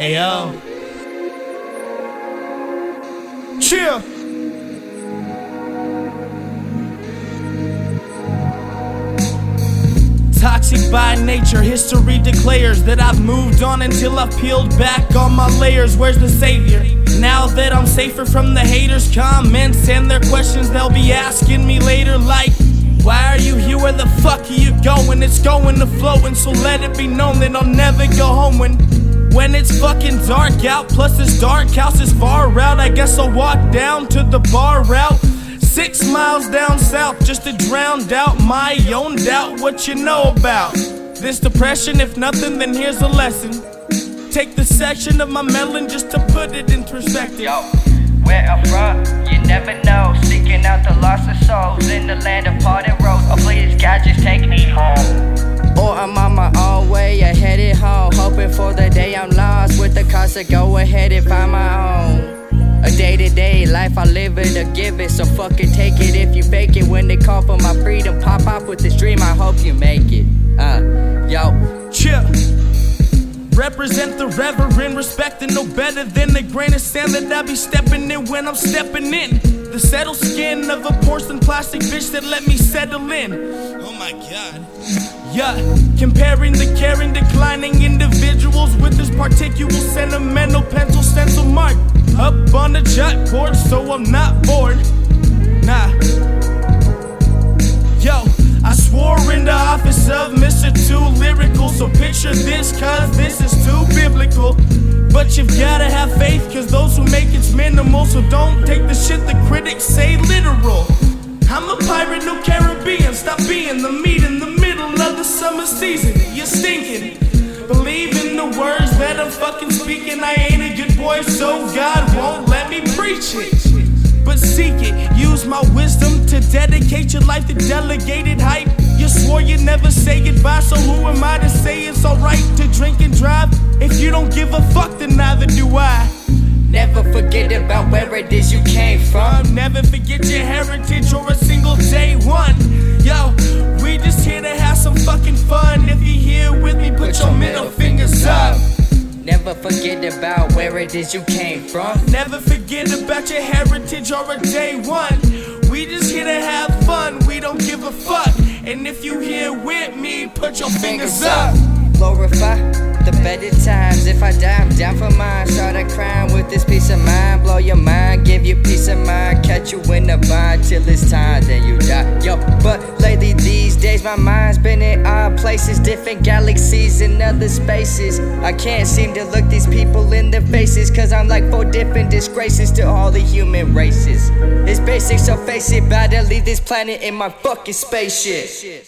Ayo. Chill. Toxic by nature, history declares that I've moved on until I've peeled back all my layers. Where's the savior? Now that I'm safer from the haters' comments and their questions, they'll be asking me later, like, why are you here? Where the fuck are you going? It's going to flowing, so let it be known that I'll never go home when. When it's fucking dark out, plus this dark house is far out. I guess I'll walk down to the bar route. Six miles down south just to drown out my own doubt. What you know about this depression? If nothing, then here's a lesson. Take the section of my melon just to put it in perspective. Yo, where I'm from, you never know. Seeking out the lost of souls in the land of parted roads. Oh, please, God, just take me home. To go ahead and find my own. A day to day life, I live it or give it. So fuck it, take it if you fake it. When they call for my freedom, pop off with this dream, I hope you make it. Uh, yo. Chill. Represent the reverend, respecting no better than the grain of sand that I be stepping in when I'm stepping in. The settled skin of a porcelain plastic bitch that let me settle in. Oh my god. Yeah, comparing the caring, declining individuals with this particular sentimental pencil stencil mark up on the chalkboard, so I'm not bored. Nah. Yo, I swore in the office of Mr. Too Lyrical, so picture this, cause this is too biblical. But you've gotta have faith, cause those who make it's minimal, so don't take the shit the critics say literal. I'm a pirate, no Caribbean, stop being the meat in the the summer season. You're stinking. Believe in the words that I'm fucking speaking. I ain't a good boy, so God won't let me preach it but seek it. Use my wisdom to dedicate your life to delegated hype. You swore you'd never say goodbye, so who am I to say it's alright to drink and drive? If you don't give a fuck, then neither do I. Never forget about where it is you came from. Never forget your heritage or a single day one. Forget about where it is you came from. Never forget about your heritage or a day one. We just here to have fun, we don't give a fuck. And if you here with me, put your fingers up. Glorify the better times. If I die, I'm down for mine. Start a crime with this peace of mind. Blow your mind, give you peace of mind. Catch you in the bind till it's time, days, my mind's been in odd places, different galaxies and other spaces. I can't seem to look these people in the faces, cause I'm like four different disgraces to all the human races. It's basic, so face it, better leave this planet in my fucking spaceship.